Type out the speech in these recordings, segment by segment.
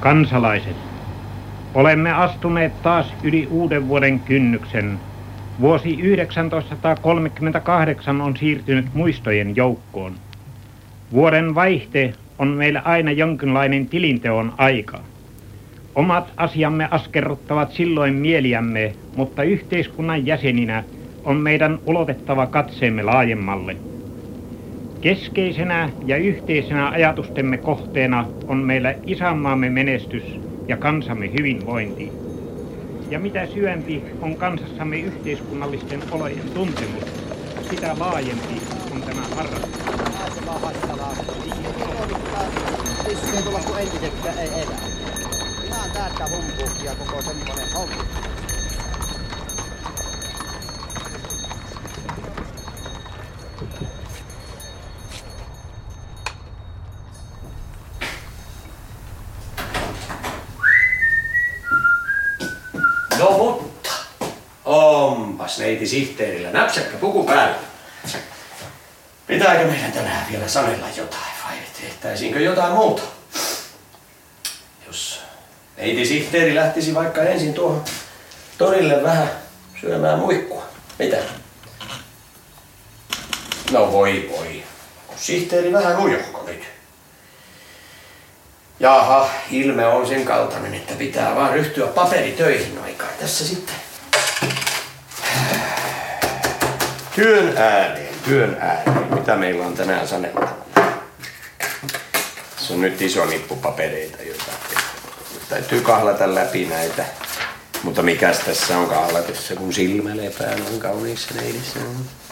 Kansalaiset, olemme astuneet taas yli uuden vuoden kynnyksen. Vuosi 1938 on siirtynyt muistojen joukkoon. Vuoden vaihte on meillä aina jonkinlainen tilinteon aika. Omat asiamme askerruttavat silloin mieliämme, mutta yhteiskunnan jäseninä on meidän ulotettava katseemme laajemmalle. Keskeisenä ja yhteisenä ajatustemme kohteena on meillä isänmaamme menestys ja kansamme hyvinvointi. Ja mitä syvempi on kansassamme yhteiskunnallisten olojen tuntemus, sitä laajempi on tämä harrastus. Tulla kuin ei. Ihan täältä humpuukia koko semmoinen homma. No mutta, neiti sihteerillä näpsäkkä puku päällä. Pitääkö meidän tänään vielä sanella jotain vai tehtäisiinkö jotain muuta? Jos neiti sihteeri lähtisi vaikka ensin tuohon torille vähän syömään muikkua. Mitä? No voi voi. Sihteeri vähän ujohko nyt. Jaha, ilme on sen kaltainen, että pitää vaan ryhtyä paperitöihin no aikaa tässä sitten. Työn ääneen, työn ääneen. Mitä meillä on tänään sanella? Se on nyt iso nippu papereita, joita täytyy kahlata läpi näitä. Mutta mikäs tässä on kahlatessa, kun silmä lepää noin kauniissa neidissä?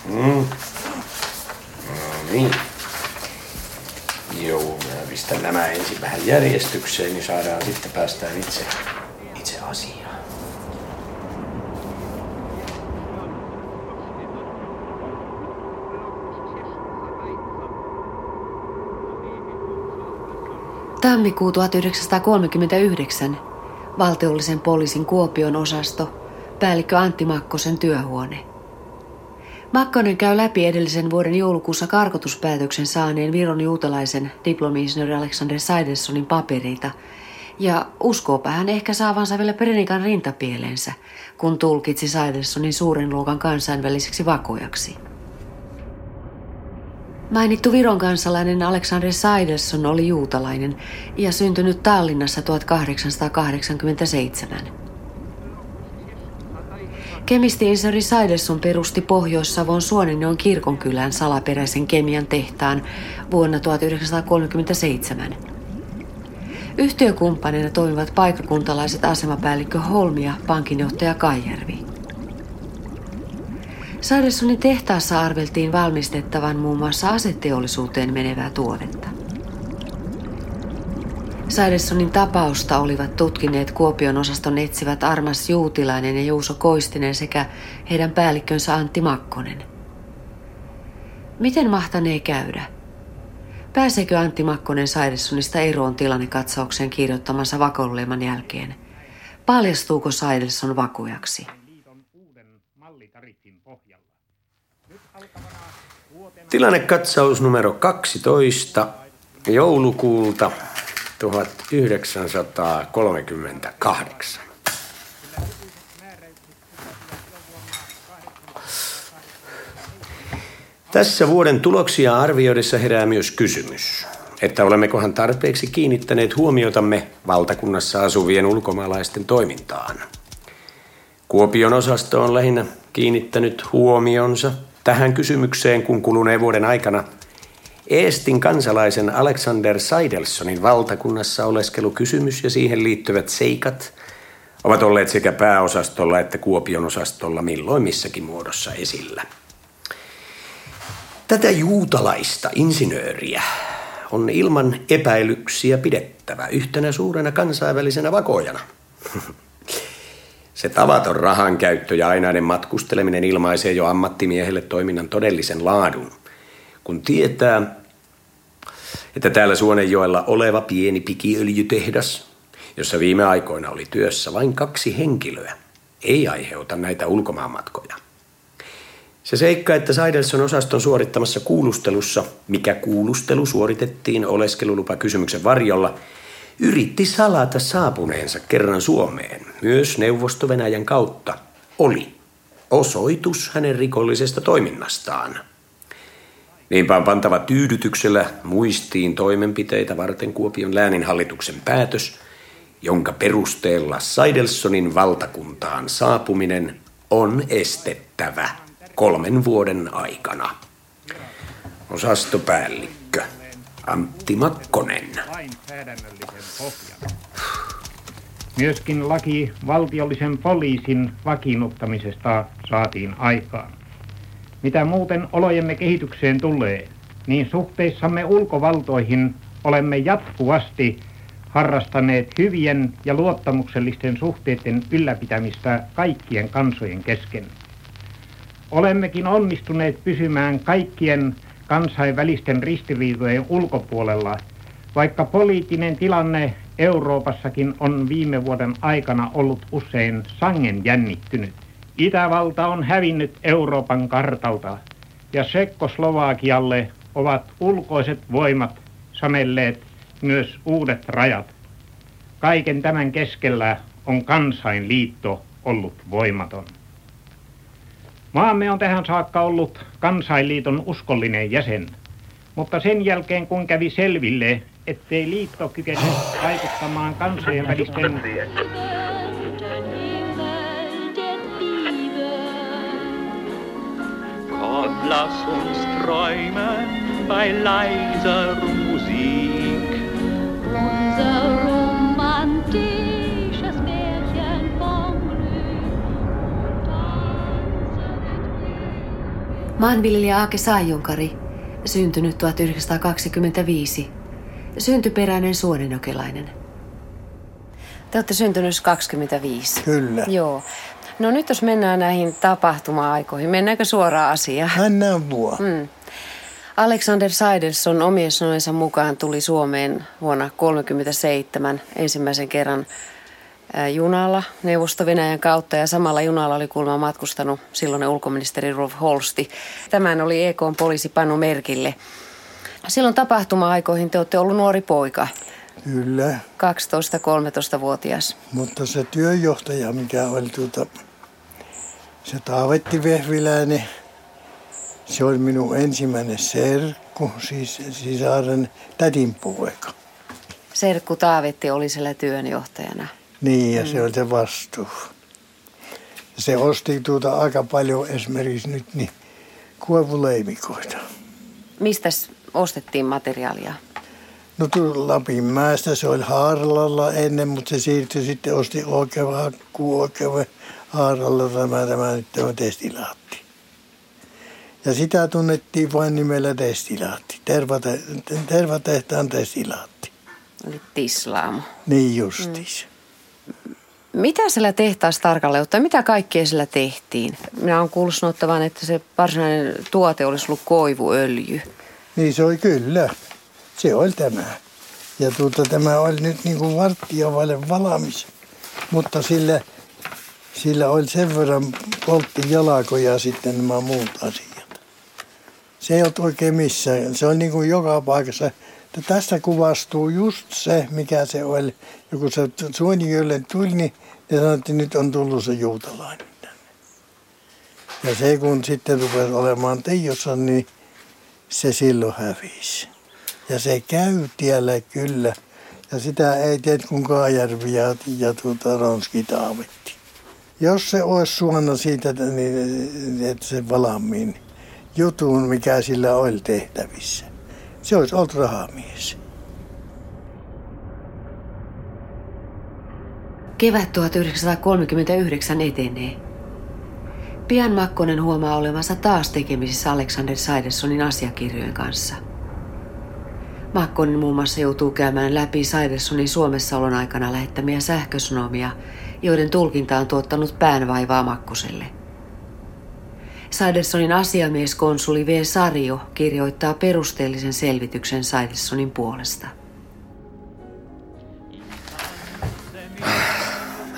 Mm. No niin. Joo, mä pistän nämä ensin vähän järjestykseen, niin saadaan sitten päästään itse, itse asiaan. Tammikuu 1939. Valtiollisen poliisin Kuopion osasto. Päällikkö Antti Makkosen työhuone. Makkonen käy läpi edellisen vuoden joulukuussa karkotuspäätöksen saaneen Viron juutalaisen diplomi-insinööri Alexander Saidelsonin papereita ja uskoopä hän ehkä saavansa vielä Perenikan rintapieleensä, kun tulkitsi Saidelsonin suuren luokan kansainväliseksi vakojaksi. Mainittu Viron kansalainen Alexander Saidelson oli juutalainen ja syntynyt Tallinnassa 1887. Kemisti-insinööri Saidelson perusti Pohjois-Savon Suonenjoen kirkonkylän salaperäisen kemian tehtaan vuonna 1937. Yhtiökumppaneina toimivat paikkakuntalaiset asemapäällikkö Holmi ja pankinjohtaja Kaijärvi. Saidelsonin tehtaassa arveltiin valmistettavan muun muassa aseteollisuuteen menevää tuotetta. Saidelsonin tapausta olivat tutkineet Kuopion osaston etsivät Armas Juutilainen ja Juuso Koistinen sekä heidän päällikkönsä Antti Makkonen. Miten mahtanee käydä? Pääseekö Antti Makkonen Saidelsonista eroon tilannekatsauksen kirjoittamansa vakoileman jälkeen? Paljastuuko Saidelson vakujaksi? Tilannekatsaus numero 12 joulukuulta 1938. Tässä vuoden tuloksia arvioidessa herää myös kysymys, että olemmekohan tarpeeksi kiinnittäneet huomiotamme valtakunnassa asuvien ulkomaalaisten toimintaan. Kuopion osasto on lähinnä kiinnittänyt huomionsa tähän kysymykseen, kun kuluneen vuoden aikana Eestin kansalaisen Alexander Saidelsonin valtakunnassa oleskelukysymys ja siihen liittyvät seikat ovat olleet sekä pääosastolla että Kuopion osastolla milloin missäkin muodossa esillä. Tätä juutalaista insinööriä on ilman epäilyksiä pidettävä yhtenä suurena kansainvälisenä vakojana. Se tavaton rahan käyttö ja ainainen matkusteleminen ilmaisee jo ammattimiehelle toiminnan todellisen laadun. Kun tietää, että täällä Suonenjoella oleva pieni pikiöljytehdas, jossa viime aikoina oli työssä vain kaksi henkilöä, ei aiheuta näitä ulkomaanmatkoja. Se seikka, että Saidelson osaston suorittamassa kuulustelussa, mikä kuulustelu suoritettiin oleskelulupakysymyksen varjolla, yritti salata saapuneensa kerran Suomeen, myös Neuvosto-Venäjän kautta, oli osoitus hänen rikollisesta toiminnastaan. Niinpä on pantava tyydytyksellä muistiin toimenpiteitä varten Kuopion lääninhallituksen päätös, jonka perusteella Saidelsonin valtakuntaan saapuminen on estettävä kolmen vuoden aikana. Osastopäällikkö Antti Makkonen. Myöskin laki valtiollisen poliisin vakiinnuttamisesta saatiin aikaan. Mitä muuten olojemme kehitykseen tulee, niin suhteissamme ulkovaltoihin olemme jatkuvasti harrastaneet hyvien ja luottamuksellisten suhteiden ylläpitämistä kaikkien kansojen kesken. Olemmekin onnistuneet pysymään kaikkien kansainvälisten ristiriitojen ulkopuolella, vaikka poliittinen tilanne Euroopassakin on viime vuoden aikana ollut usein sangen jännittynyt. Itävalta on hävinnyt Euroopan kartalta ja Sekkoslovakialle ovat ulkoiset voimat sanelleet myös uudet rajat. Kaiken tämän keskellä on kansainliitto ollut voimaton. Maamme on tähän saakka ollut kansainliiton uskollinen jäsen, mutta sen jälkeen kun kävi selville, ettei liitto kykene vaikuttamaan kansojen välisten lass uns träumen bei leiser Maanviljelijä Aake Saajunkari, syntynyt 1925, syntyperäinen suonenokelainen. Te olette syntynyt 25. Kyllä. Joo. No nyt jos mennään näihin tapahtuma-aikoihin, mennäänkö suoraan asiaan? Mennään vuo. Mm. Alexander Seidelson omien sanojensa mukaan tuli Suomeen vuonna 1937 ensimmäisen kerran junalla Neuvosto-Venäjän kautta ja samalla junalla oli kuulemma matkustanut silloinen ulkoministeri Rolf Holsti. Tämän oli EK poliisi Panu Merkille. Silloin tapahtuma-aikoihin te olette ollut nuori poika. Kyllä. 12-13-vuotias. Mutta se työjohtaja, mikä oli tuota se Taavetti Vehviläinen, se oli minun ensimmäinen serkku, siis sisaren tätin poika. Serkku Taavetti oli siellä työnjohtajana. Niin, ja mm. se oli se vastuu. Se osti tuota aika paljon esimerkiksi nyt niin kuovuleimikoita. Mistä ostettiin materiaalia? No Lapinmäestä se oli Haarlalla ennen, mutta se siirtyi sitten, osti oikein hakkuu oikein Haaralla tämä, tämä nyt tämä testilaatti. Ja sitä tunnettiin vain nimellä testilaatti, tervate, tervatehtaan testilaatti. Eli tislaamu. Niin justis. Mm. Mitä siellä tehtaassa tarkalleen ottaen, mitä kaikkea siellä tehtiin? Minä olen kuullut sanottavan, että se varsinainen tuote olisi ollut koivuöljy. Niin se oli kyllä. Se oli tämä. Ja tuota, tämä oli nyt niin kuin varttia. Mutta sillä sillä oli sen verran poltti jalakoja sitten nämä muut asiat. Se ei ollut oikein missään. Se on niin kuin joka paikassa. Tästä kuvastuu just se, mikä se oli. Ja kun se Suonijölle tuli, niin ne sanoi, että nyt on tullut se juutalainen tänne. Ja se kun sitten rupesi olemaan Teijossa, niin se silloin hävisi. Ja se käy tiellä kyllä. Ja sitä ei tiedä kuin Kaajärvi ja, ja tuota Ronski Taavetti. Jos se olisi suona siitä, niin, että se valmiin jutun, mikä sillä oli tehtävissä, se olisi ollut rahamies. Kevät 1939 etenee. Pian Makkonen huomaa olevansa taas tekemisissä Alexander Saidersonin asiakirjojen kanssa. Makkonen muun muassa joutuu käymään läpi Saidersonin Suomessa olon aikana lähettämiä sähkösonomia – joiden tulkinta on tuottanut päänvaivaa Makkoselle. Saidersonin asiamieskonsuli V. Sario kirjoittaa perusteellisen selvityksen Saidersonin puolesta.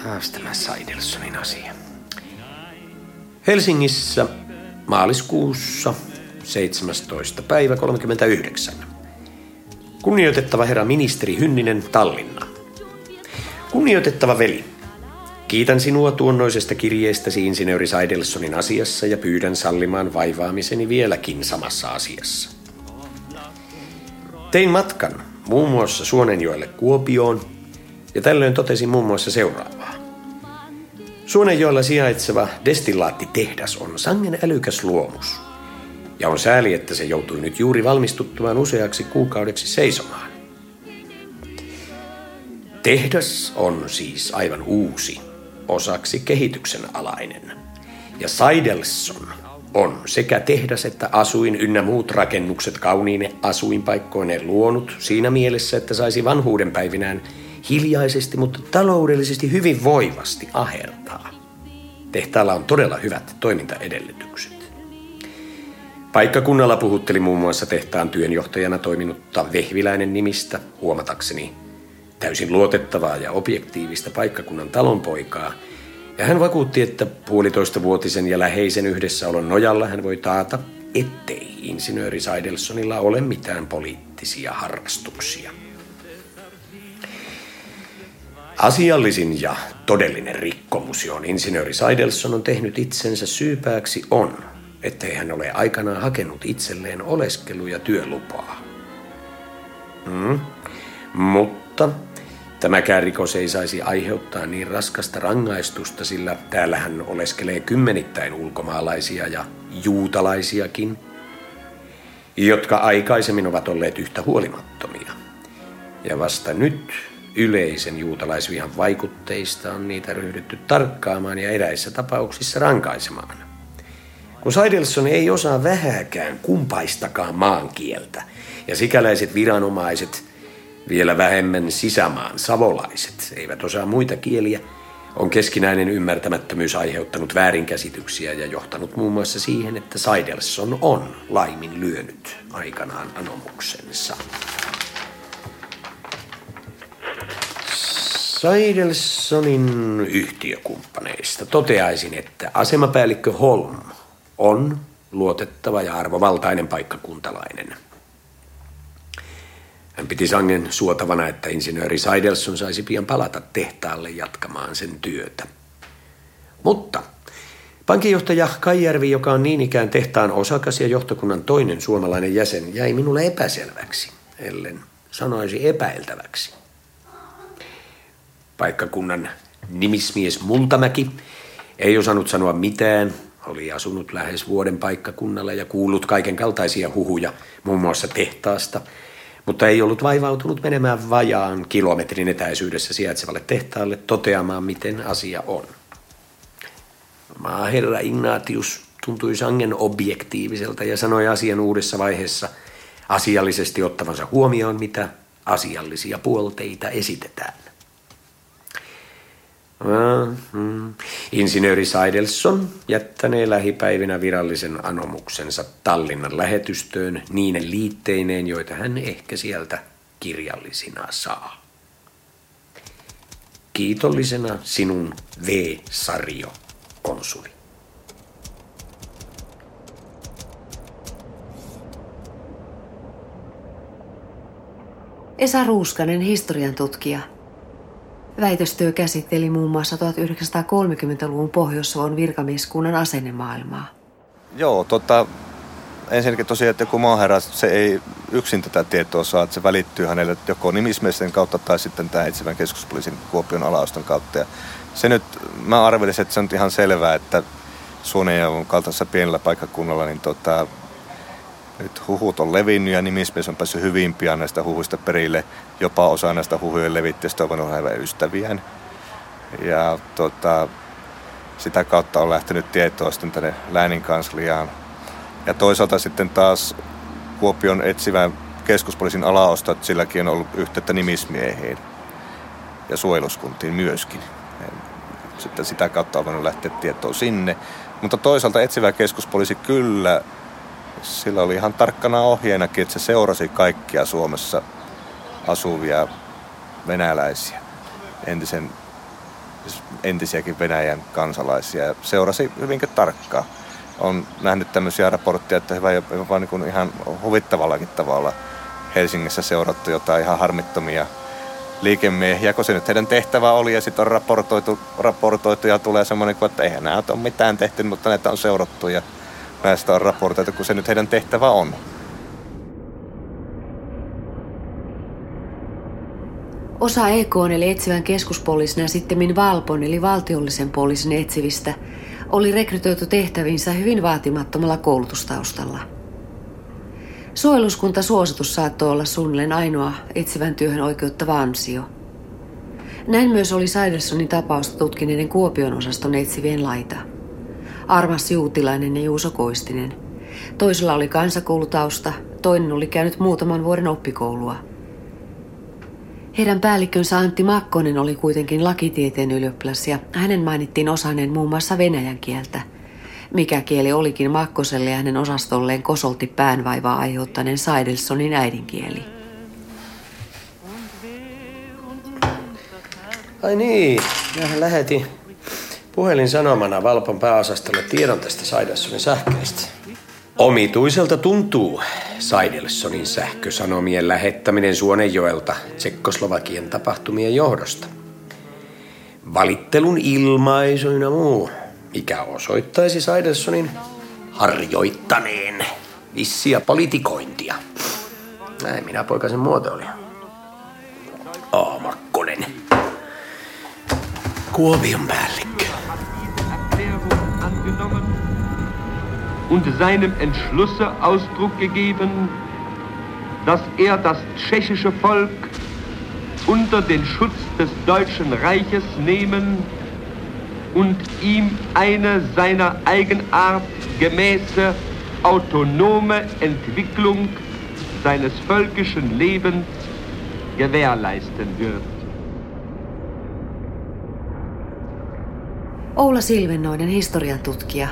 Taas tämä Saidersonin asia. Helsingissä maaliskuussa 17. päivä 39. Kunnioitettava herra ministeri Hynninen Tallinna. Kunnioitettava veli, kiitän sinua tuonnoisesta kirjeestäsi insinööri Saidelsonin asiassa ja pyydän sallimaan vaivaamiseni vieläkin samassa asiassa. Tein matkan muun muassa Suonenjoelle Kuopioon ja tällöin totesin muun muassa seuraavaa. Suonenjoella sijaitseva destillaattitehdas on sangen älykäs luomus. Ja on sääli, että se joutui nyt juuri valmistuttumaan useaksi kuukaudeksi seisomaan. Tehdas on siis aivan uusi, osaksi kehityksen alainen. Ja Saidelson on sekä tehdas että asuin ynnä muut rakennukset kauniine asuinpaikkoineen luonut siinä mielessä, että saisi vanhuuden päivinään hiljaisesti, mutta taloudellisesti hyvin voivasti ahertaa. Tehtaalla on todella hyvät toimintaedellytykset. Paikkakunnalla puhutteli muun muassa tehtaan työnjohtajana toiminutta Vehviläinen nimistä, huomatakseni täysin luotettavaa ja objektiivista paikkakunnan talonpoikaa, ja hän vakuutti, että puolitoista vuotisen ja läheisen yhdessäolon nojalla hän voi taata, ettei insinööri Saidelsonilla ole mitään poliittisia harrastuksia. Asiallisin ja todellinen rikkomus, johon insinööri Saidelson on tehnyt itsensä syypääksi, on, ettei hän ole aikanaan hakenut itselleen oleskelu- ja työlupaa. Mm. Mutta tämäkään rikos ei saisi aiheuttaa niin raskasta rangaistusta, sillä täällähän oleskelee kymmenittäin ulkomaalaisia ja juutalaisiakin, jotka aikaisemmin ovat olleet yhtä huolimattomia. Ja vasta nyt yleisen juutalaisvihan vaikutteista on niitä ryhdytty tarkkaamaan ja eräissä tapauksissa rankaisemaan. Kun Saidelson ei osaa vähäkään kumpaistakaan maankieltä, ja sikäläiset viranomaiset, vielä vähemmän sisämaan savolaiset, eivät osaa muita kieliä, on keskinäinen ymmärtämättömyys aiheuttanut väärinkäsityksiä ja johtanut muun muassa siihen, että Saidelson on laimin lyönyt aikanaan anomuksensa. Saidelsonin yhtiökumppaneista toteaisin, että asemapäällikkö Holm on luotettava ja arvovaltainen paikkakuntalainen. Hän piti sangen suotavana, että insinööri Saidelson saisi pian palata tehtaalle jatkamaan sen työtä. Mutta pankinjohtaja Kaijärvi, joka on niin ikään tehtaan osakas ja johtokunnan toinen suomalainen jäsen, jäi minulle epäselväksi, ellen sanoisi epäiltäväksi paikkakunnan nimismies Multamäki, ei osannut sanoa mitään, oli asunut lähes vuoden paikkakunnalla ja kuullut kaiken kaltaisia huhuja, muun muassa tehtaasta, mutta ei ollut vaivautunut menemään vajaan kilometrin etäisyydessä sijaitsevalle tehtaalle toteamaan, miten asia on. Maaherra Ignatius tuntui sangen objektiiviselta ja sanoi asian uudessa vaiheessa asiallisesti ottavansa huomioon, mitä asiallisia puolteita esitetään. Mm-hmm. Insinööri Saidelson jättänee lähipäivinä virallisen anomuksensa Tallinnan lähetystöön niine liitteineen, joita hän ehkä sieltä kirjallisina saa. Kiitollisena sinun V. Sarjo, konsuli. Esa Ruuskanen, historian tutkija – Väitöstyö käsitteli muun muassa 1930-luvun Pohjois-Savon virkamieskunnan asennemaailmaa. Joo, tota, ensinnäkin tosiaan, että joku maaherra, se ei yksin tätä tietoa saa, että se välittyy hänelle joko nimismiesten kautta tai sitten tämä etsivän keskuspoliisin Kuopion alaoston kautta. Ja se nyt, mä arvelisin, että se on ihan selvää, että Suonenjavon kaltaisessa pienellä paikkakunnalla, niin tota, nyt huhut on levinnyt ja nimismies on päässyt hyvin pian näistä huhuista perille. Jopa osa näistä huhujen levittäjistä on voinut häivä ystäviään. Ja tota, sitä kautta on lähtenyt tietoa sitten tänne läänin kansliaan. Ja toisaalta sitten taas Kuopion etsivän keskuspoliisin alaosta, että silläkin on ollut yhteyttä nimismiehiin ja suojeluskuntiin myöskin. Sitten sitä kautta on voinut lähteä tietoa sinne. Mutta toisaalta etsivä keskuspoliisi kyllä sillä oli ihan tarkkana ohjeenakin, että se seurasi kaikkia Suomessa asuvia venäläisiä, entisen, entisiäkin Venäjän kansalaisia, seurasi hyvinkin tarkkaan. On nähnyt tämmöisiä raportteja, että hyvä jopa niin ihan huvittavallakin tavalla Helsingissä seurattu jotain ihan harmittomia liikemiehiä, kun se nyt heidän tehtävä oli ja sitten on raportoitu, raportoitu ja tulee semmoinen, että eihän näitä ole mitään tehty, mutta näitä on seurattu ja näistä on raportoitu, kun se nyt heidän tehtävä on. Osa EK eli etsivän keskuspoliisin ja sitten Valpon eli valtiollisen poliisin etsivistä oli rekrytoitu tehtäviinsä hyvin vaatimattomalla koulutustaustalla. Suojeluskunta suositus saattoi olla suunnilleen ainoa etsivän työhön oikeuttava ansio. Näin myös oli Saidersonin tapausta tutkineiden Kuopion osaston etsivien laita. Armas Juutilainen ja Juuso Koistinen. Toisella oli kansakoulutausta, toinen oli käynyt muutaman vuoden oppikoulua – heidän päällikkönsä Antti Makkonen oli kuitenkin lakitieteen ylioppilas ja hänen mainittiin osanneen muun muassa venäjän kieltä. Mikä kieli olikin Makkoselle ja hänen osastolleen kosolti päänvaivaa aiheuttaneen Saidelsonin äidinkieli. Ai niin, minähän lähetin puhelin sanomana Valpon pääosastolle tiedon tästä Saidelsonin sähkeestä. Omituiselta tuntuu Saidelsonin sähkösanomien lähettäminen Suonenjoelta Tsekkoslovakian tapahtumien johdosta. Valittelun ilmaisuina muu, mikä osoittaisi Saidelsonin harjoittaneen vissiä politikointia. Näin minä poikasen muotoilin. Aamakkonen. Kuopion päällikkö. Und seinem Entschlusse Ausdruck gegeben, dass er das tschechische Volk unter den Schutz des Deutschen Reiches nehmen und ihm eine seiner Eigenart gemäße autonome Entwicklung seines völkischen Lebens gewährleisten wird. Oula Silvennoinen, historiantutkija,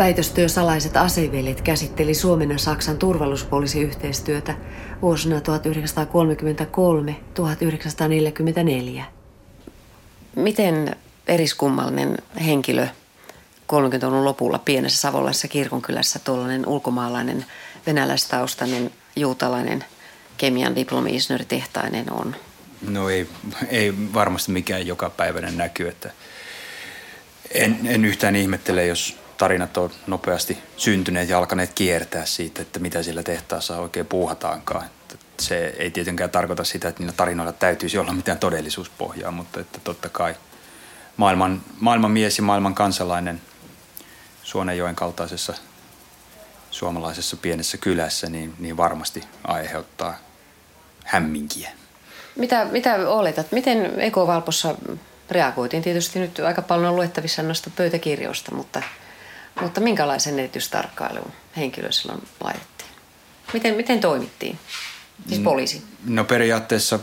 Väitöstyö Salaiset aseveljet käsitteli Suomen ja Saksan turvallisuuspoliisiyhteistyötä vuosina 1933-1944. Miten eriskummallinen henkilö 30-luvun lopulla pienessä savolaisessa kirkonkylässä tuollainen ulkomaalainen venäläistaustainen juutalainen kemian diplomi-insinööritehtainen on? No ei, ei varmasti mikään jokapäiväinen näky, että en, en yhtään ihmettele, jos tarinat on nopeasti syntyneet ja alkaneet kiertää siitä, että mitä sillä tehtaassa oikein puuhataankaan. Että se ei tietenkään tarkoita sitä, että niillä tarinoilla täytyisi olla mitään todellisuuspohjaa, mutta että totta kai maailman, maailman mies ja maailman kansalainen Suonenjoen kaltaisessa suomalaisessa pienessä kylässä, niin, niin varmasti aiheuttaa hämminkiä. Mitä, mitä oletat? Miten Ekovalpossa reagoitiin? Tietysti nyt aika paljon on luettavissa noista pöytäkirjoista, mutta mutta minkälaisen erityistarkkailun henkilö silloin laitettiin? Miten, miten toimittiin? Siis mm. poliisi? No periaatteessa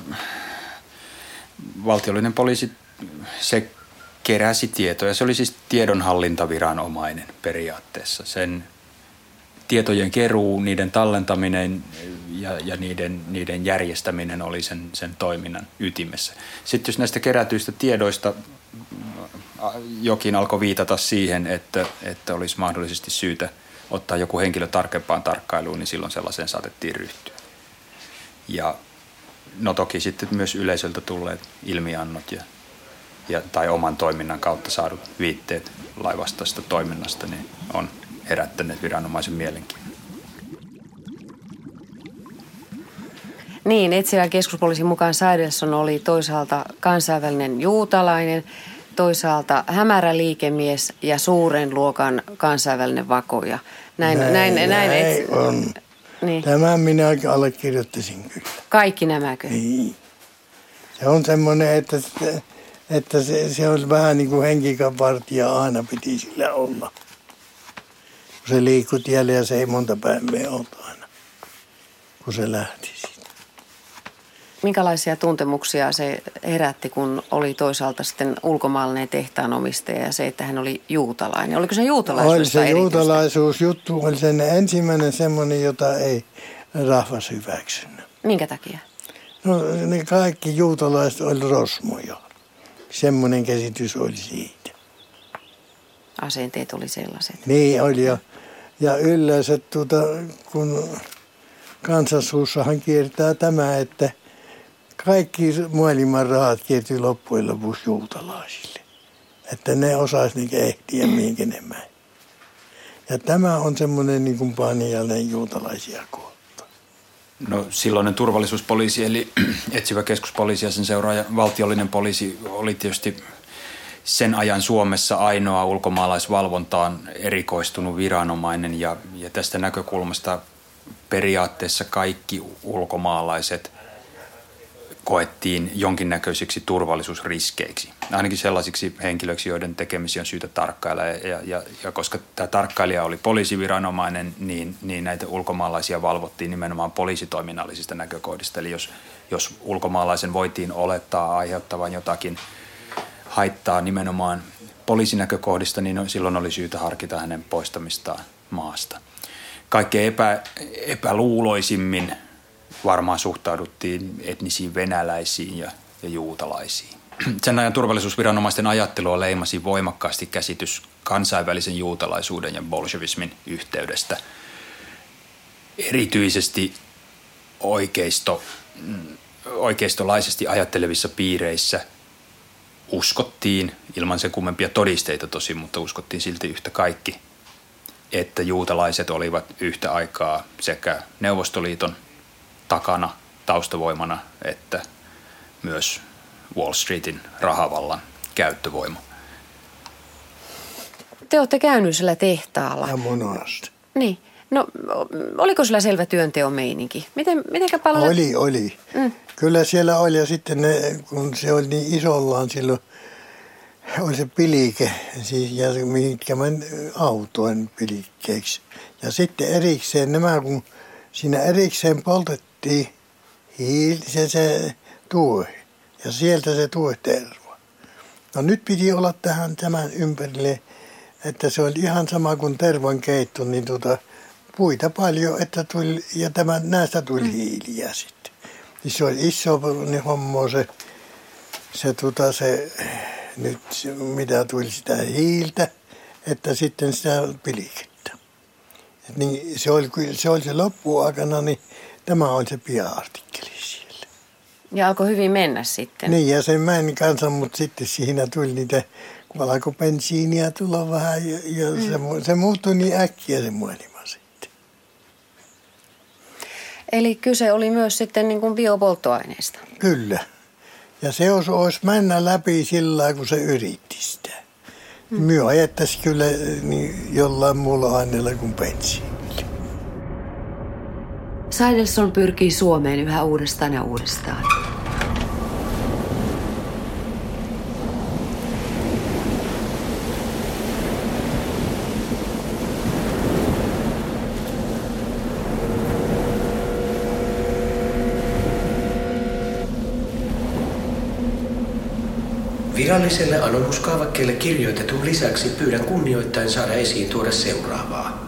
valtiollinen poliisi, se keräsi tietoja. Se oli siis tiedonhallintaviranomainen periaatteessa. Sen tietojen keruu, niiden tallentaminen ja, ja niiden, niiden järjestäminen oli sen, sen toiminnan ytimessä. Sitten jos näistä kerätyistä tiedoista jokin alkoi viitata siihen, että, että olisi mahdollisesti syytä ottaa joku henkilö tarkempaan tarkkailuun, niin silloin sellaiseen saatettiin ryhtyä. Ja no toki sitten myös yleisöltä tulleet ilmiannot ja, ja, tai oman toiminnan kautta saadut viitteet laivastaista toiminnasta niin on herättäneet viranomaisen mielenkiinnon. Niin, etsivän keskuspoliisin mukaan Saidelson oli toisaalta kansainvälinen juutalainen – toisaalta hämärä liikemies ja suuren luokan kansainvälinen vakoja. Näin, näin, näin, näin, näin et, on. Niin. Tämän minä allekirjoittaisin kyllä. Kaikki nämäkö? Niin. Se on semmoinen, että, että se, se on vähän niin kuin henkikapartia aina piti sillä olla. Kun se liikkui tielle ja se ei monta päivää ollut aina, kun se lähti Minkälaisia tuntemuksia se herätti, kun oli toisaalta sitten ulkomaalainen tehtaanomistaja ja se, että hän oli juutalainen? Oliko se juutalaisuus? Oli se juutalaisuusjuttu, oli sen ensimmäinen semmoinen, jota ei rahvas hyväksynyt. Minkä takia? No ne kaikki juutalaiset oli rosmoja. Semmoinen käsitys oli siitä. Asenteet oli sellaiset. Niin oli ja, ja yleensä tuota, kun kansansuussahan kiertää tämä, että – kaikki maailman rahat kiertyi loppujen lopuksi juutalaisille. Että ne osasi niin ehtiä mihinkä ne meni. Ja tämä on semmoinen niin kuin juutalaisia kohta. No silloinen turvallisuuspoliisi eli etsivä keskuspoliisi ja sen seuraaja valtiollinen poliisi oli tietysti sen ajan Suomessa ainoa ulkomaalaisvalvontaan erikoistunut viranomainen ja, ja tästä näkökulmasta periaatteessa kaikki ulkomaalaiset koettiin jonkinnäköisiksi turvallisuusriskeiksi. Ainakin sellaisiksi henkilöiksi, joiden tekemisiä on syytä tarkkailla. Ja, ja, ja koska tämä tarkkailija oli poliisiviranomainen, niin, niin näitä ulkomaalaisia valvottiin nimenomaan poliisitoiminnallisista näkökohdista. Eli jos, jos ulkomaalaisen voitiin olettaa aiheuttavan jotakin haittaa nimenomaan poliisinäkökohdista, niin silloin oli syytä harkita hänen poistamistaan maasta. Kaikkein epä, epäluuloisimmin varmaan suhtauduttiin etnisiin venäläisiin ja, ja juutalaisiin. Sen ajan turvallisuusviranomaisten ajattelua leimasi voimakkaasti käsitys kansainvälisen juutalaisuuden ja bolshevismin yhteydestä. Erityisesti oikeisto, oikeistolaisesti ajattelevissa piireissä uskottiin, ilman sen kummempia todisteita tosi, mutta uskottiin silti yhtä kaikki, että juutalaiset olivat yhtä aikaa sekä Neuvostoliiton takana taustavoimana, että myös Wall Streetin rahavallan käyttövoima. Te olette käynyt sillä tehtaalla. Ja monasti. Niin. No, oliko sillä selvä työnteon meininki? Miten, mitenkä paljon... Oli, oli. Mm. Kyllä siellä oli ja sitten ne, kun se oli niin isollaan silloin, oli se pilike, siis, ja mitkä men autoen pilikkeeksi. Ja sitten erikseen nämä, kun siinä erikseen poltettiin hiil, se, se tuohi. Ja sieltä se tuohi terva. No nyt piti olla tähän tämän ympärille, että se oli ihan sama kuin tervan keitto, niin tuota, puita paljon, että tuli, ja tämä, näistä tuli mm. hiiliä sitten. Niin se oli iso niin hommo se, se, tuota, se nyt mitä tuli sitä hiiltä, että sitten sitä pilikettä. Et niin se, oli, se oli se loppuaikana, niin tämä oli se pia-artikkeli siellä. Ja alkoi hyvin mennä sitten. Niin, ja se meni kanssa, mutta sitten siinä tuli niitä, kun alkoi bensiiniä tulla vähän, ja, ja mm. se, se muuttui niin äkkiä se maailma sitten. Eli kyse oli myös sitten niin kuin biopolttoaineesta. Kyllä. Ja se olisi, olisi mennä läpi sillä kun se yritti sitä. Mm. Myö ajettaisiin kyllä niin jollain muulla aineella kuin bensiinillä. Seidelson pyrkii Suomeen yhä uudestaan ja uudestaan. Viralliselle anomuskaavakkeelle kirjoitetun lisäksi pyydän kunnioittain saada esiin tuoda seuraavaa.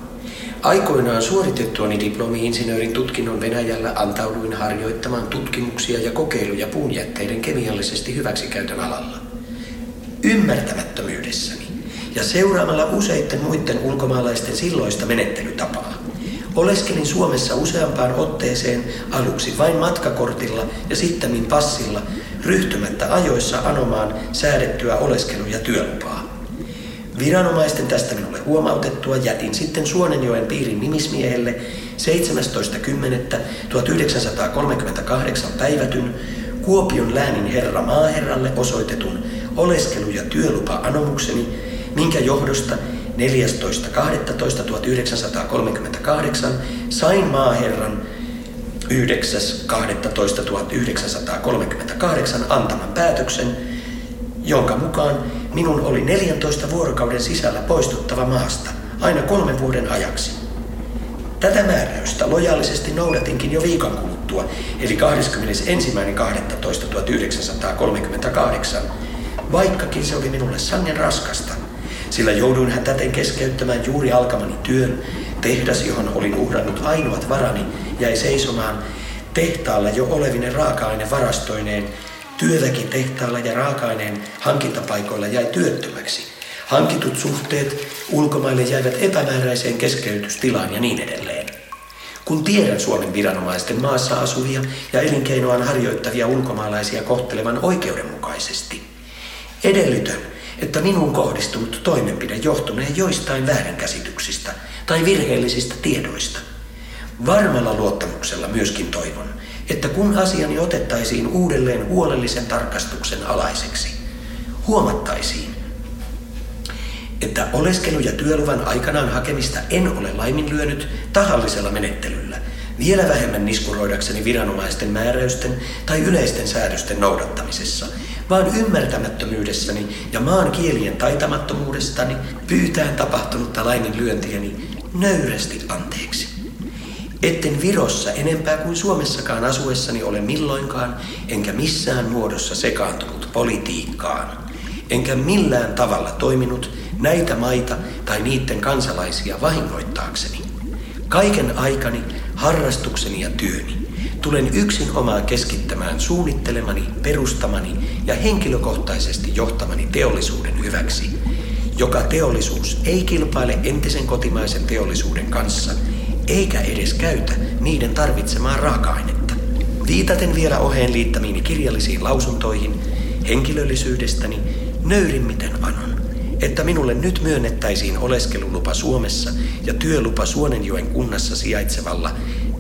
Aikoinaan suoritettuani diplomi-insinöörin tutkinnon Venäjällä antauduin harjoittamaan tutkimuksia ja kokeiluja puunjätteiden kemiallisesti hyväksikäytön alalla. Ymmärtämättömyydessäni ja seuraamalla useiden muiden ulkomaalaisten silloista menettelytapaa. Oleskelin Suomessa useampaan otteeseen aluksi vain matkakortilla ja sitten passilla ryhtymättä ajoissa anomaan säädettyä oleskelu- ja työlupaa. Viranomaisten tästä minulle huomautettua. Jätin sitten Suonenjoen piirin nimismiehelle 17.10.1938 päivätyn Kuopion läänin herra maaherralle osoitetun oleskelu- ja työlupa-anomukseni, minkä johdosta 14.12.1938 sain maaherran 9.12.1938 antaman päätöksen, jonka mukaan minun oli 14 vuorokauden sisällä poistuttava maasta aina kolmen vuoden ajaksi. Tätä määräystä lojaalisesti noudatinkin jo viikon kuluttua, eli 21.12.1938, vaikkakin se oli minulle sangen raskasta, sillä jouduin hän täten keskeyttämään juuri alkamani työn Tehdas, johon olin uhrannut ainoat varani, jäi seisomaan tehtaalla jo olevinen raaka-aine varastoineen. Työväki tehtaalla ja raaka-aineen hankintapaikoilla jäi työttömäksi. Hankitut suhteet ulkomaille jäivät epämääräiseen keskeytystilaan ja niin edelleen. Kun tiedän Suomen viranomaisten maassa asuvia ja elinkeinoaan harjoittavia ulkomaalaisia kohtelevan oikeudenmukaisesti, edellytän, että minuun kohdistunut toimenpide johtunee joistain väärinkäsityksistä tai virheellisistä tiedoista. Varmalla luottamuksella myöskin toivon, että kun asiani otettaisiin uudelleen huolellisen tarkastuksen alaiseksi, huomattaisiin, että oleskelu- ja työluvan aikanaan hakemista en ole laiminlyönyt tahallisella menettelyllä, vielä vähemmän niskuroidakseni viranomaisten määräysten tai yleisten säädösten noudattamisessa, vaan ymmärtämättömyydessäni ja maan kielien taitamattomuudestani pyytään tapahtunutta laiminlyöntiäni nöyrästi anteeksi. Etten Virossa enempää kuin Suomessakaan asuessani ole milloinkaan, enkä missään muodossa sekaantunut politiikkaan, enkä millään tavalla toiminut näitä maita tai niiden kansalaisia vahingoittaakseni. Kaiken aikani, harrastukseni ja työni tulen yksin omaan keskittämään suunnittelemani, perustamani ja henkilökohtaisesti johtamani teollisuuden hyväksi, joka teollisuus ei kilpaile entisen kotimaisen teollisuuden kanssa, eikä edes käytä niiden tarvitsemaa raaka-ainetta. Viitaten vielä oheen liittämiini kirjallisiin lausuntoihin, henkilöllisyydestäni nöyrimmiten anon, että minulle nyt myönnettäisiin oleskelulupa Suomessa ja työlupa Suonenjoen kunnassa sijaitsevalla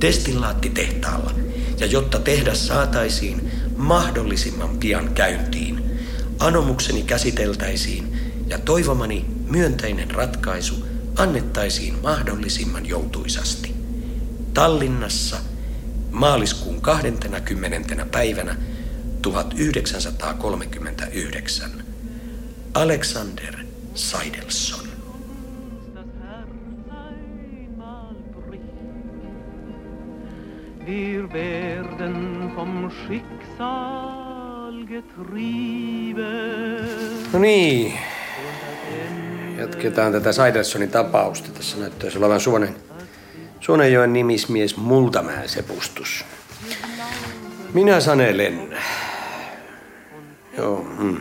destillaattitehtaalla, ja jotta tehdas saataisiin mahdollisimman pian käyntiin, anomukseni käsiteltäisiin ja toivomani myönteinen ratkaisu annettaisiin mahdollisimman joutuisasti. Tallinnassa maaliskuun 20. päivänä 1939. Alexander Seidelson. Wir werden vom Schicksal getrieben. No niin, jatketaan tätä Seidelsonin tapausta. Tässä näyttäisi olevan Suonen, Suonenjoen nimismies Multamäen sepustus. Minä sanelen. Joo, mm.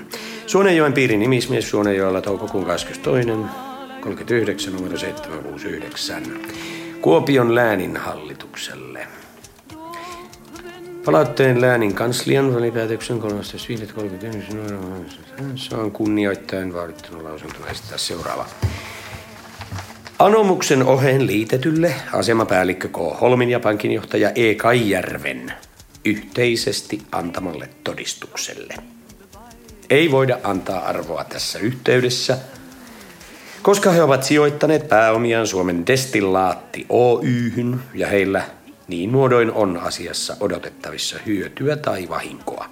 Suonenjoen piirin nimismies Suonenjoella toukokuun 22. 39 numero 769. Kuopion läänin hallitukselle. Palautteen läänin kanslian välipäätöksen 13.5.30 saan kunnioittaen vaadittuna lausuntona esittää seuraava. Anomuksen oheen liitetylle asemapäällikkö K. Holmin ja pankinjohtaja E. Kaijärven yhteisesti antamalle todistukselle. Ei voida antaa arvoa tässä yhteydessä, koska he ovat sijoittaneet pääomiaan Suomen Destillaatti Oyhyn ja heillä niin muodoin on asiassa odotettavissa hyötyä tai vahinkoa.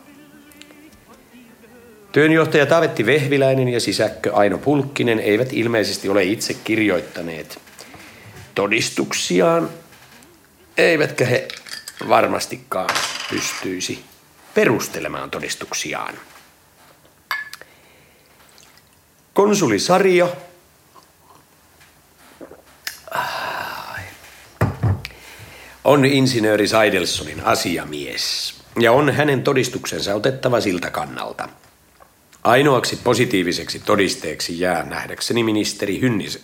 Työnjohtaja Taavetti Vehviläinen ja sisäkkö Aino Pulkkinen eivät ilmeisesti ole itse kirjoittaneet todistuksiaan, eivätkä he varmastikaan pystyisi perustelemaan todistuksiaan. Konsuli Sario on insinööri Seidelsonin asiamies ja on hänen todistuksensa otettava siltä kannalta. Ainoaksi positiiviseksi todisteeksi jää nähdäkseni ministeri Hynnisen,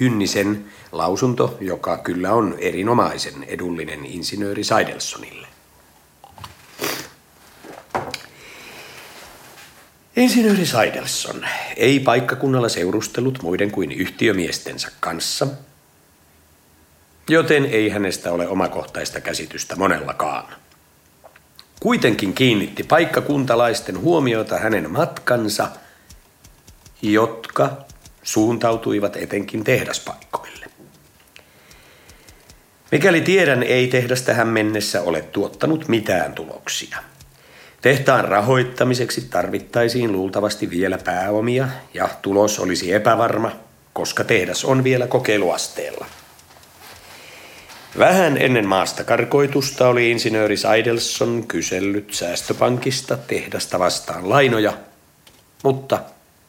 Hynnisen lausunto, joka kyllä on erinomaisen edullinen insinööri Seidelsonille. Insinööri Seidelson ei paikkakunnalla seurustellut muiden kuin yhtiömiestensä kanssa – joten ei hänestä ole omakohtaista käsitystä monellakaan. Kuitenkin kiinnitti paikkakuntalaisten huomiota hänen matkansa, jotka suuntautuivat etenkin tehdaspaikkoille. Mikäli tiedän, ei tehdas tähän mennessä ole tuottanut mitään tuloksia. Tehtaan rahoittamiseksi tarvittaisiin luultavasti vielä pääomia ja tulos olisi epävarma, koska tehdas on vielä kokeiluasteella. Vähän ennen maasta karkoitusta oli insinööri Seidelson kysellyt säästöpankista tehdasta vastaan lainoja, mutta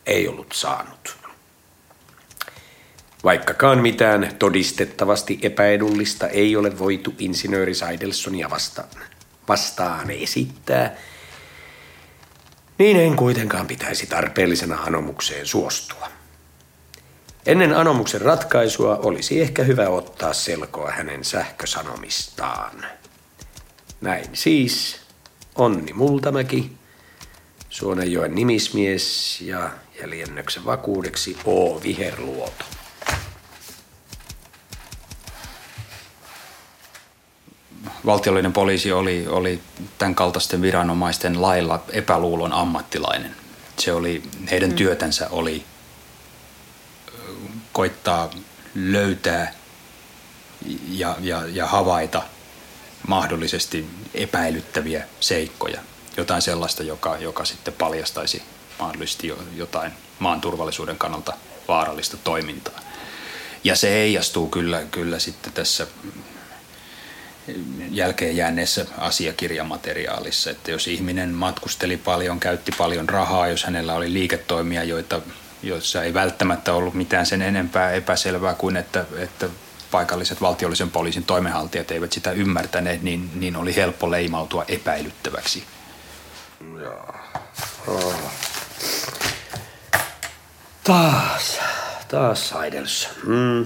ei ollut saanut. Vaikkakaan mitään todistettavasti epäedullista ei ole voitu insinööri Seidelsonia vastaan, vastaan esittää, niin en kuitenkaan pitäisi tarpeellisena anomukseen suostua. Ennen anomuksen ratkaisua olisi ehkä hyvä ottaa selkoa hänen sähkösanomistaan. Näin siis Onni Multamäki, Suonenjoen nimismies ja jäljennöksen vakuudeksi O. Viherluoto. valtiollinen poliisi oli, oli tämän kaltaisten viranomaisten lailla epäluulon ammattilainen. Se oli, heidän mm. työtänsä oli koittaa löytää ja, ja, ja havaita mahdollisesti epäilyttäviä seikkoja. Jotain sellaista, joka, joka sitten paljastaisi mahdollisesti jotain maan turvallisuuden kannalta vaarallista toimintaa. Ja se heijastuu kyllä, kyllä sitten tässä jälkeen jääneessä asiakirjamateriaalissa. Että jos ihminen matkusteli paljon, käytti paljon rahaa, jos hänellä oli liiketoimia, joita, joissa ei välttämättä ollut mitään sen enempää epäselvää kuin että, että paikalliset valtiollisen poliisin toimenhaltijat eivät sitä ymmärtäneet, niin, niin oli helppo leimautua epäilyttäväksi. Oh. Taas, taas Saidels. Mm.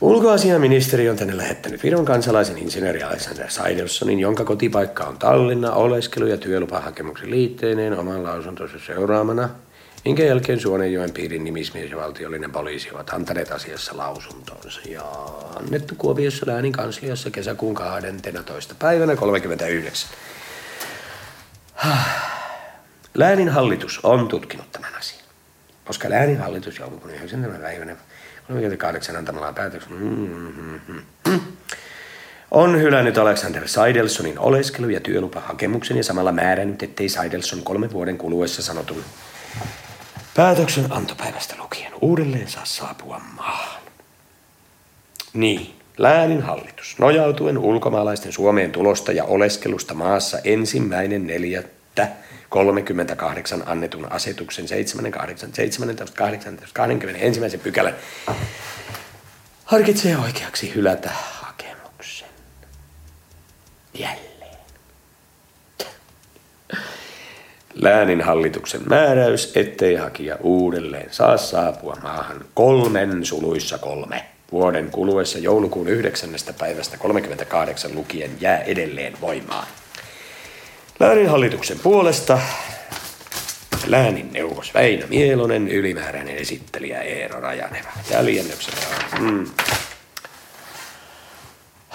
Ulkoasiaministeri on tänne lähettänyt Viron kansalaisen insinööri Alexander Saidelsonin, jonka kotipaikka on Tallinna, oleskelu- ja työlupahakemuksen liitteineen oman lausuntonsa seuraamana, minkä jälkeen Suonenjoen piirin nimismies ja valtiollinen poliisi ovat antaneet asiassa lausuntonsa ja annettu Kuopiossa läänin kansliassa kesäkuun 12. päivänä 39. Läänin hallitus on tutkinut tämän asian, koska läänin hallitus joulukuun 9. päivänä 38 antamalla päätöksen. Mm-hmm. On hylännyt Alexander Seidelsonin oleskelu- ja työlupahakemuksen ja samalla määrännyt, ettei Seidelson kolmen vuoden kuluessa sanotun päätöksen antopäivästä lukien uudelleen saa saapua maahan. Niin, läänin hallitus, nojautuen ulkomaalaisten Suomeen tulosta ja oleskelusta maassa ensimmäinen neljättä 38 annetun asetuksen 7, 8, 17, 18, 21 pykälän harkitsee oikeaksi hylätä hakemuksen. Jälleen. Läänin hallituksen määräys, ettei hakija uudelleen saa saapua maahan kolmen suluissa kolme vuoden kuluessa joulukuun 9. päivästä 38 lukien jää edelleen voimaan. Läänin hallituksen puolesta läänin neuvos Väinö Mielonen, ylimääräinen esittelijä Eero Rajaneva. Jäljennöksenä on... Mm.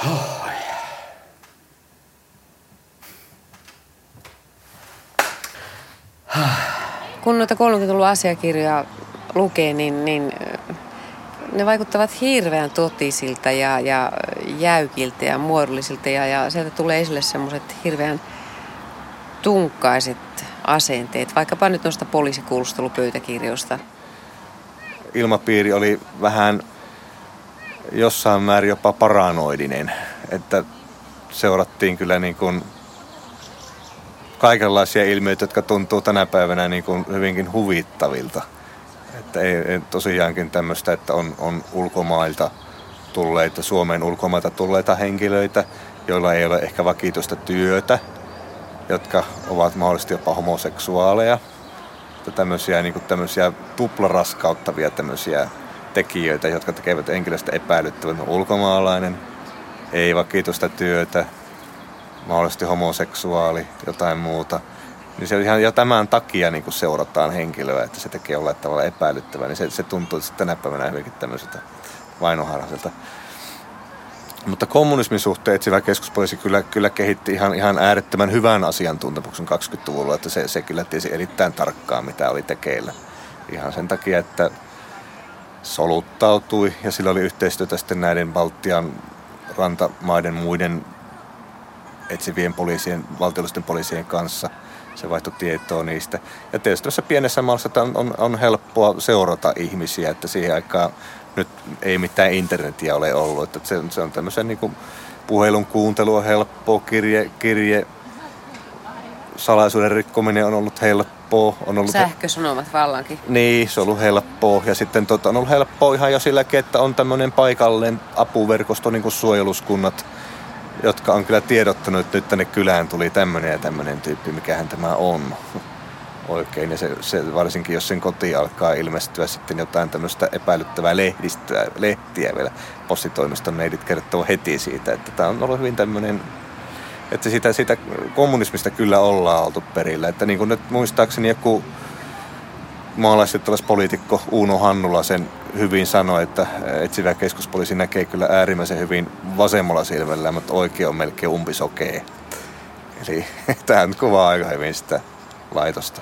Oh. Kun noita 30-luvun asiakirjoja lukee, niin, niin ne vaikuttavat hirveän totisilta ja, ja jäykiltä ja muodollisilta ja, ja sieltä tulee esille semmoiset hirveän tunkkaiset asenteet, vaikkapa nyt noista poliisikuulustelupöytäkirjoista? Ilmapiiri oli vähän jossain määrin jopa paranoidinen, että seurattiin kyllä niin kuin kaikenlaisia ilmiöitä, jotka tuntuu tänä päivänä niin kuin hyvinkin huvittavilta. Että ei, ei tosiaankin tämmöistä, että on, on ulkomailta tulleita, Suomen ulkomailta tulleita henkilöitä, joilla ei ole ehkä vakituista työtä, jotka ovat mahdollisesti jopa homoseksuaaleja. Tämmöisiä, niin kuin tämmöisiä tuplaraskauttavia tämmöisiä tekijöitä, jotka tekevät henkilöstä epäilyttävän ulkomaalainen, ei vakituista työtä, mahdollisesti homoseksuaali, jotain muuta. Niin se ihan jo tämän takia niin kuin seurataan henkilöä, että se tekee olla tavalla epäilyttävää. Niin se, se tuntuu että tänä päivänä hyvinkin tämmöiseltä vainoharhaiselta mutta kommunismin suhteen etsivä keskuspoliisi kyllä, kyllä kehitti ihan, ihan äärettömän hyvän asiantuntemuksen 20-luvulla, että se, se kyllä tiesi erittäin tarkkaan, mitä oli tekeillä. Ihan sen takia, että soluttautui ja sillä oli yhteistyötä sitten näiden Baltian rantamaiden muiden etsivien poliisien, valtiollisten poliisien kanssa. Se vaihtoi tietoa niistä. Ja tietysti tässä pienessä maassa on, on, on helppoa seurata ihmisiä, että siihen aikaan nyt ei mitään internetiä ole ollut. Että se, se on tämmöisen niin puhelun kuuntelu on helppoa, kirje, kirje salaisuuden rikkominen on ollut helppoa. On ollut Sähkösanomat vallankin. Niin, se on ollut helppoa. Ja sitten tota, on ollut helppoa ihan jo silläkin, että on tämmöinen paikallinen apuverkosto, niin kuin suojeluskunnat, jotka on kyllä tiedottanut, että nyt tänne kylään tuli tämmöinen ja tämmöinen tyyppi, mikähän tämä on. oikein. Ja se, se, varsinkin jos sen koti alkaa ilmestyä sitten jotain tämmöistä epäilyttävää lehdistöä, lehtiä vielä postitoimiston neidit kertoo heti siitä, että tämä on ollut hyvin tämmöinen että sitä, sitä kommunismista kyllä ollaan oltu perillä. Että niin kuin nyt muistaakseni joku maalaisliittolaispoliitikko Uuno Hannula sen hyvin sanoi, että etsivä keskuspoliisi näkee kyllä äärimmäisen hyvin vasemmalla silmällä, mutta oikein on melkein umpisokee. Eli tämä kuvaa aika hyvin sitä laitosta.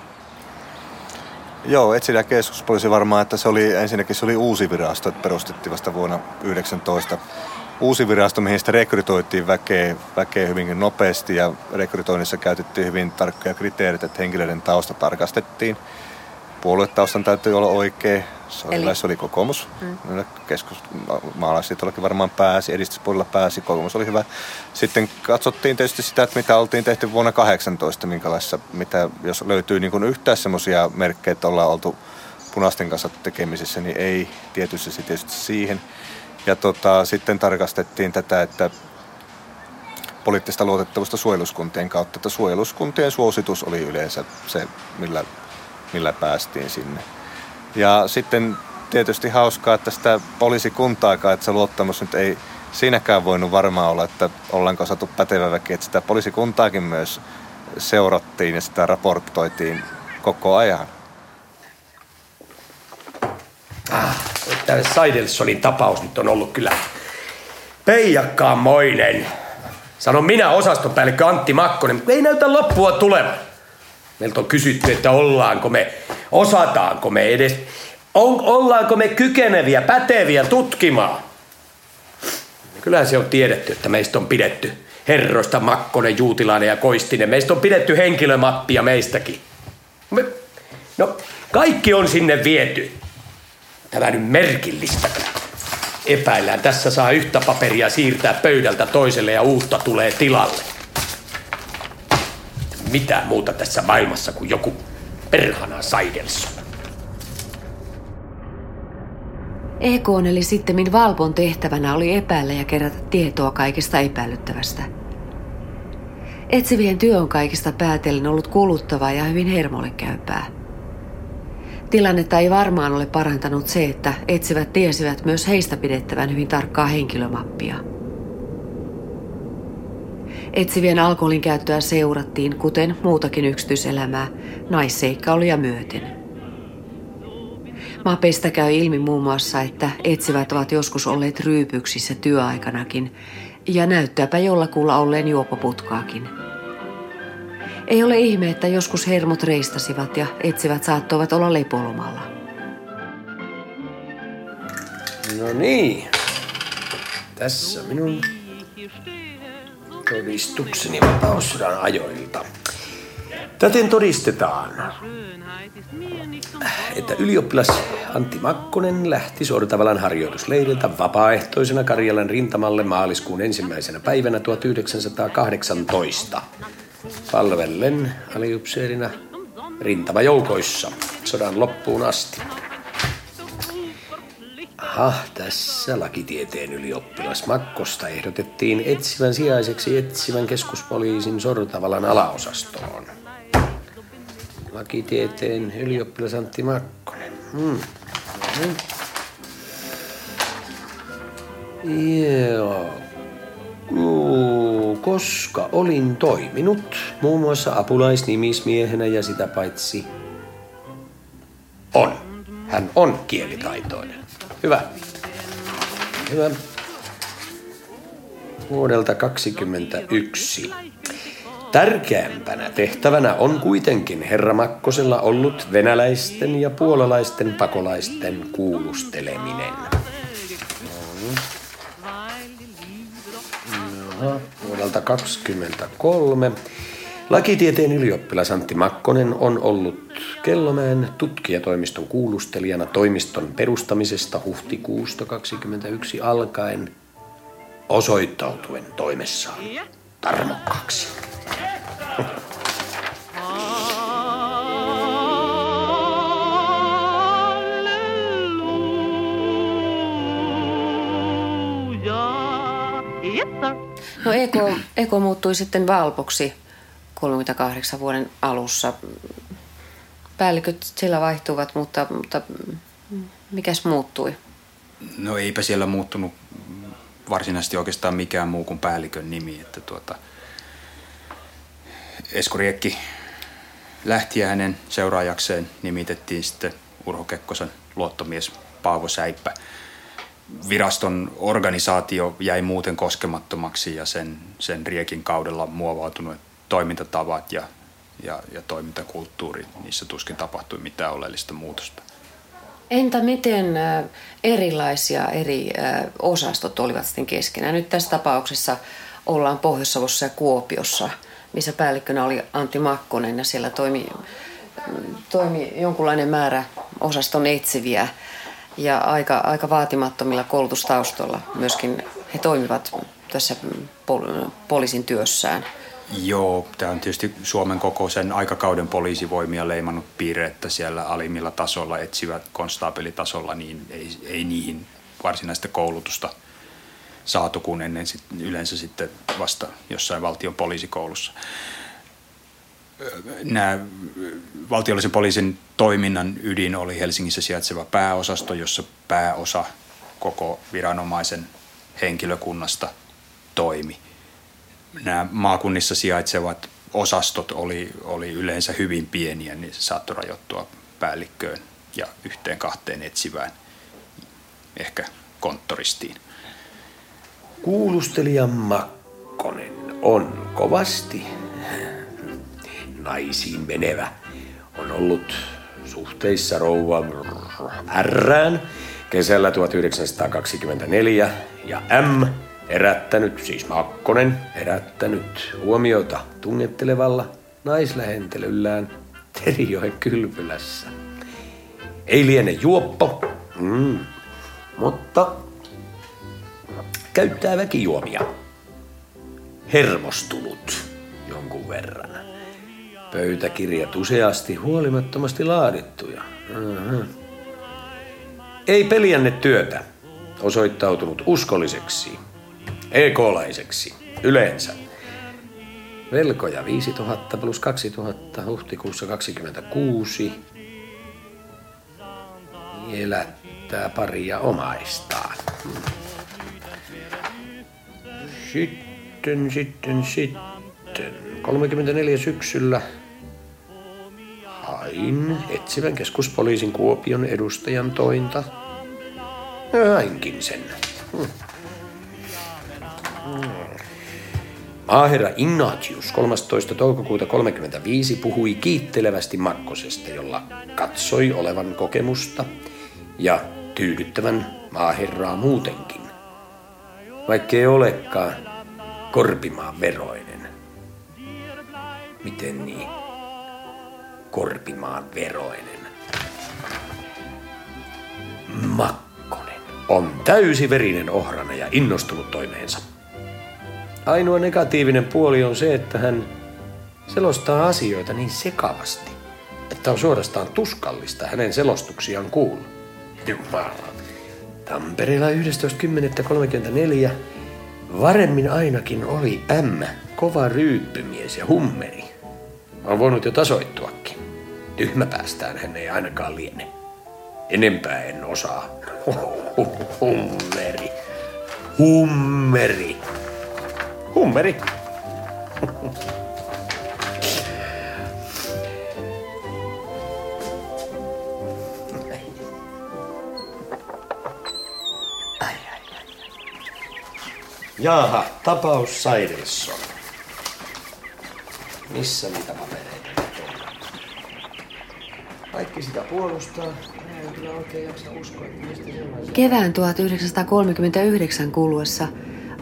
Joo, etsivä keskuspoliisi varmaan, että se oli ensinnäkin se oli uusi virasto, että perustettiin vasta vuonna 19 uusi virasto, mihin sitä rekrytoitiin väkeä, väkeä hyvinkin nopeasti ja rekrytoinnissa käytettiin hyvin tarkkoja kriteerit, että henkilöiden tausta tarkastettiin. Puoluetaustan täytyy olla oikea. Se oli, Eli... se oli kokoomus. Mm. Keskus, maalaisliitollakin varmaan pääsi, edistyspuolella pääsi, kokoomus oli hyvä. Sitten katsottiin tietysti sitä, että mitä oltiin tehty vuonna 18, minkälaissa, mitä, jos löytyy niin kuin yhtään semmoisia merkkejä, että ollaan oltu punaisten kanssa tekemisissä, niin ei tietysti tietysti siihen. Ja tota, sitten tarkastettiin tätä, että poliittista luotettavuutta suojeluskuntien kautta, että suojeluskuntien suositus oli yleensä se, millä, millä päästiin sinne. Ja sitten tietysti hauskaa, että sitä poliisikuntaakaan, että se luottamus nyt ei siinäkään voinut varmaan olla, että ollaanko saatu pätevä väki, että sitä poliisikuntaakin myös seurattiin ja sitä raportoitiin koko ajan. Ah tämä Saidelsonin tapaus nyt on ollut kyllä peijakkaanmoinen. Sanon minä osastopäällikkö Antti Makkonen, ei näytä loppua tulevan. Meiltä on kysytty, että ollaanko me, osataanko me edes, on, ollaanko me kykeneviä, päteviä tutkimaan. Kyllähän se on tiedetty, että meistä on pidetty herroista Makkonen, Juutilainen ja Koistinen. Meistä on pidetty henkilömappia meistäkin. Me, no, kaikki on sinne viety. Tämä nyt merkillistä. Epäillään, tässä saa yhtä paperia siirtää pöydältä toiselle ja uutta tulee tilalle. Mitä muuta tässä maailmassa kuin joku perhana Saidelson. EK eli sittemmin Valpon tehtävänä oli epäillä ja kerätä tietoa kaikesta epäilyttävästä. Etsivien työ on kaikista päätellen ollut kuluttavaa ja hyvin hermolle käypää. Tilannetta ei varmaan ole parantanut se, että etsivät tiesivät myös heistä pidettävän hyvin tarkkaa henkilömappia. Etsivien alkoholin käyttöä seurattiin, kuten muutakin yksityiselämää, naisseikkailuja myöten. Mapeista käy ilmi muun muassa, että etsivät ovat joskus olleet ryypyksissä työaikanakin, ja näyttääpä jollakulla olleen juopoputkaakin – ei ole ihme, että joskus hermot reistasivat ja etsivät saattoivat olla lepolomalla. No niin. Tässä minun todistukseni vapaussodan ajoilta. Täten todistetaan, että ylioppilas Antti Makkonen lähti Sortavalan harjoitusleiriltä vapaaehtoisena Karjalan rintamalle maaliskuun ensimmäisenä päivänä 1918 palvellen aliupseerina rintamajoukoissa sodan loppuun asti. Aha, tässä lakitieteen ylioppilas Makkosta ehdotettiin etsivän sijaiseksi etsivän keskuspoliisin Sortavalan alaosastoon. Lakitieteen ylioppilas Antti Makkonen. Hmm. Joo. Koska olin toiminut muun muassa apulaisnimismiehenä ja sitä paitsi on. Hän on kielitaitoinen. Hyvä. Hyvä. Vuodelta 2021. Tärkeämpänä tehtävänä on kuitenkin herra Makkosella ollut venäläisten ja puolalaisten pakolaisten kuulusteleminen. Aha, vuodelta 2023. Lakitieteen ylioppilas Antti Makkonen on ollut Kellomäen tutkijatoimiston kuulustelijana toimiston perustamisesta huhtikuusta 2021 alkaen osoittautuen toimessaan. Tarmokkaaksi. No Eko, Eko muuttui sitten Valpoksi 38 vuoden alussa. päälliköt siellä vaihtuvat, mutta, mutta mikäs muuttui? No eipä siellä muuttunut varsinaisesti oikeastaan mikään muu kuin päällikön nimi. Että tuota, Esko Riekki lähti ja hänen seuraajakseen nimitettiin sitten Urho Kekkosen luottomies Paavo Säippä. Viraston organisaatio jäi muuten koskemattomaksi ja sen, sen Riekin kaudella muovautunut toimintatavat ja, ja, ja toimintakulttuuri, niissä tuskin tapahtui mitään oleellista muutosta. Entä miten erilaisia eri osastot olivat sitten keskenään? Nyt tässä tapauksessa ollaan Pohjois-Savossa ja Kuopiossa, missä päällikkönä oli Antti Makkonen ja siellä toimi, toimi jonkunlainen määrä osaston etsiviä ja aika, aika vaatimattomilla koulutustaustoilla myöskin he toimivat tässä poliisin työssään. Joo, tämä on tietysti Suomen kokoisen aikakauden poliisivoimia leimannut piirre, että siellä alimmilla tasolla, etsivät konstaapelitasolla, niin ei, ei niihin varsinaista koulutusta saatu kuin ennen sit, yleensä sitten vasta jossain valtion poliisikoulussa. Nämä valtiollisen poliisin toiminnan ydin oli Helsingissä sijaitseva pääosasto, jossa pääosa koko viranomaisen henkilökunnasta toimi – nämä maakunnissa sijaitsevat osastot oli, oli yleensä hyvin pieniä, niin se saattoi rajoittua päällikköön ja yhteen kahteen etsivään, ehkä konttoristiin. Kuulustelija Makkonen on kovasti naisiin menevä. On ollut suhteissa rouva Rään kesällä 1924 ja M Herättänyt, siis Makkonen, herättänyt huomiota tunnettelevalla naislähentelyllään Terijoen kylpylässä. Ei liene juoppo, mm, mutta käyttää väkijuomia. Hermostunut jonkun verran. Pöytäkirjat useasti huolimattomasti laadittuja. Mm-hmm. Ei peliänne työtä. Osoittautunut uskolliseksi EK-laiseksi yleensä. Velkoja 5000 plus 2000 huhtikuussa 26. Elättää paria omaistaan. Sitten, sitten, sitten. 34 syksyllä hain etsivän keskuspoliisin Kuopion edustajan tointa. Hainkin sen. Hmm. Maaherra Ignatius 13. toukokuuta 35 puhui kiittelevästi Makkosesta, jolla katsoi olevan kokemusta ja tyydyttävän maaherraa muutenkin. Vaikkei olekaan korpimaan veroinen. Miten niin? Korpimaan veroinen. Makkonen on täysiverinen ohrana ja innostunut toimeensa. Ainoa negatiivinen puoli on se, että hän selostaa asioita niin sekavasti, että on suorastaan tuskallista hänen selostuksiaan kuulla. Jumala. Tampereella 11.10.34 varemmin ainakin oli M, kova ryyppymies ja hummeri. On voinut jo tasoittuakin. Tyhmä päästään hän ei ainakaan liene. Enempää en osaa. Hummeri. Hummeri. Hummeri. Jaaha, tapaus Saidelson. Missä niitä papereita on? Kaikki sitä puolustaa. Kevään 1939 kuluessa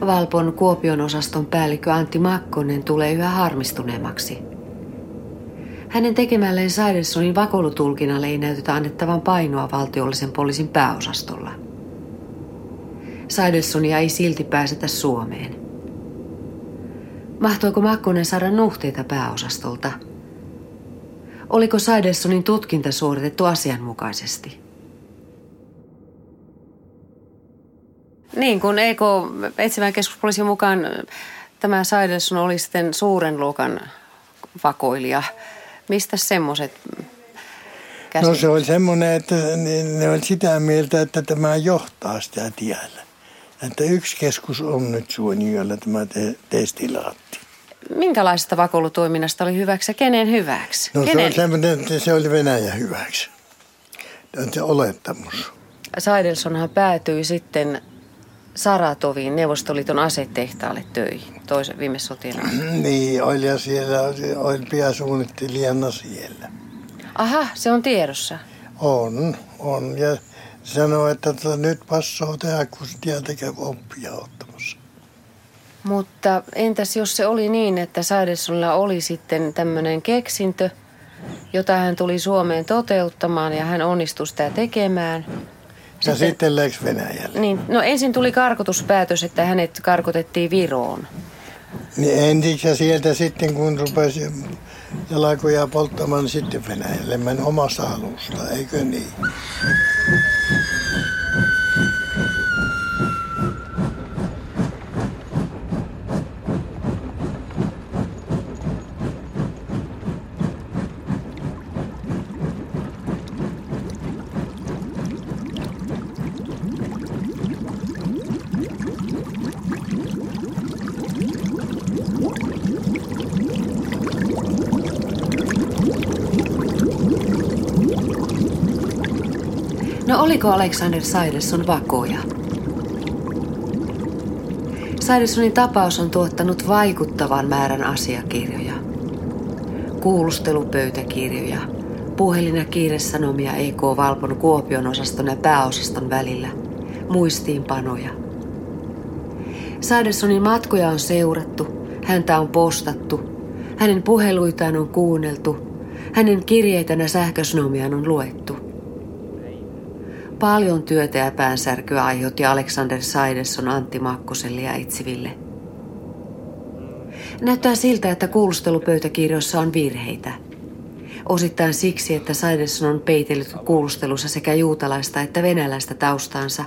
Valpon Kuopion osaston päällikkö Antti Makkonen tulee yhä harmistuneemmaksi. Hänen tekemälleen Saidelsonin vakoilutulkinnalle ei näytetä annettavan painoa valtiollisen poliisin pääosastolla. Saidelsonia ei silti pääsetä Suomeen. Mahtoiko Makkonen saada nuhteita pääosastolta? Oliko Saidelsonin tutkinta suoritettu asianmukaisesti? Niin, kun EK etsivän keskuspoliisin mukaan tämä Saidelson oli sitten suuren luokan vakoilija. Mistä semmoiset No se oli semmoinen, että ne, ne oli sitä mieltä, että tämä johtaa sitä tiellä. Että yksi keskus on nyt Suoniolla tämä te, testilaatti. Minkälaisesta vakoilutoiminnasta oli hyväksi ja kenen hyväksi? No se kenen? oli semmoinen, että se oli Venäjän hyväksi. Se olettamus. Saidelsonhan päätyi sitten Saratoviin Neuvostoliiton asetehtaalle töihin toisen viime sotien. Niin, oli ja siellä oli, oli pääsuunnittelijana siellä. Aha, se on tiedossa. On, on. Ja sanoi, että tota, nyt passoo tehdä, kun käy oppia ottamassa. Mutta entäs jos se oli niin, että Saidelsonilla oli sitten tämmöinen keksintö, jota hän tuli Suomeen toteuttamaan ja hän onnistui sitä tekemään. Ja sitten läks Venäjälle. Niin, no ensin tuli karkotuspäätös, että hänet karkotettiin Viroon. Niin ensiksi ja sieltä sitten kun rupesi jalkoja polttamaan, niin sitten Venäjälle meni omasta halusta, eikö niin? No oliko Alexander Saidelson vakoja? Saidelsonin tapaus on tuottanut vaikuttavan määrän asiakirjoja. Kuulustelupöytäkirjoja, puhelin- ja kiiresanomia EK Valpon Kuopion osaston ja pääosaston välillä, muistiinpanoja. Saidelsonin matkoja on seurattu, häntä on postattu, hänen puheluitaan on kuunneltu, hänen kirjeitään ja sähkösnomiaan on luettu. Paljon työtä ja päänsärkyä aiheutti Alexander Saidesson Antti Makkoselle ja etsiville. Näyttää siltä, että kuulustelupöytäkirjoissa on virheitä. Osittain siksi, että Saidesson on peitellyt kuulustelussa sekä juutalaista että venäläistä taustaansa.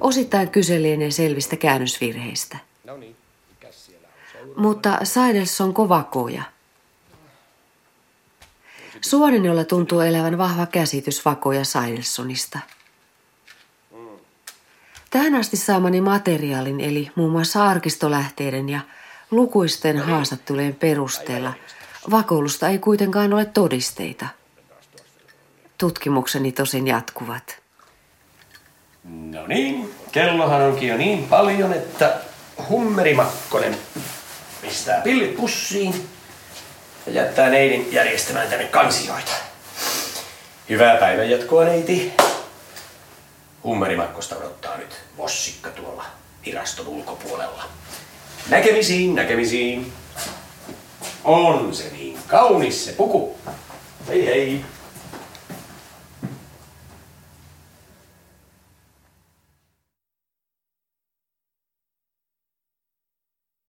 Osittain kyse lienee selvistä käännösvirheistä. Mutta Saidelson kovakoja. Suonenjolla tuntuu elävän vahva käsitys vakoja Saidelsonista. Tähän asti saamani materiaalin, eli muun muassa arkistolähteiden ja lukuisten haastattelujen perusteella, vakoilusta ei kuitenkaan ole todisteita. Tutkimukseni tosin jatkuvat. No niin, kellohan onkin jo niin paljon, että Hummeri Makkonen pistää pillit pussiin ja jättää neidin järjestämään tänne kansioita. Hyvää päivän jatkoa, neiti. Hummeri Makkosta odottaa nyt vossikka tuolla viraston ulkopuolella. Näkemisiin, näkemisiin. On se niin kaunis se puku. Hei hei.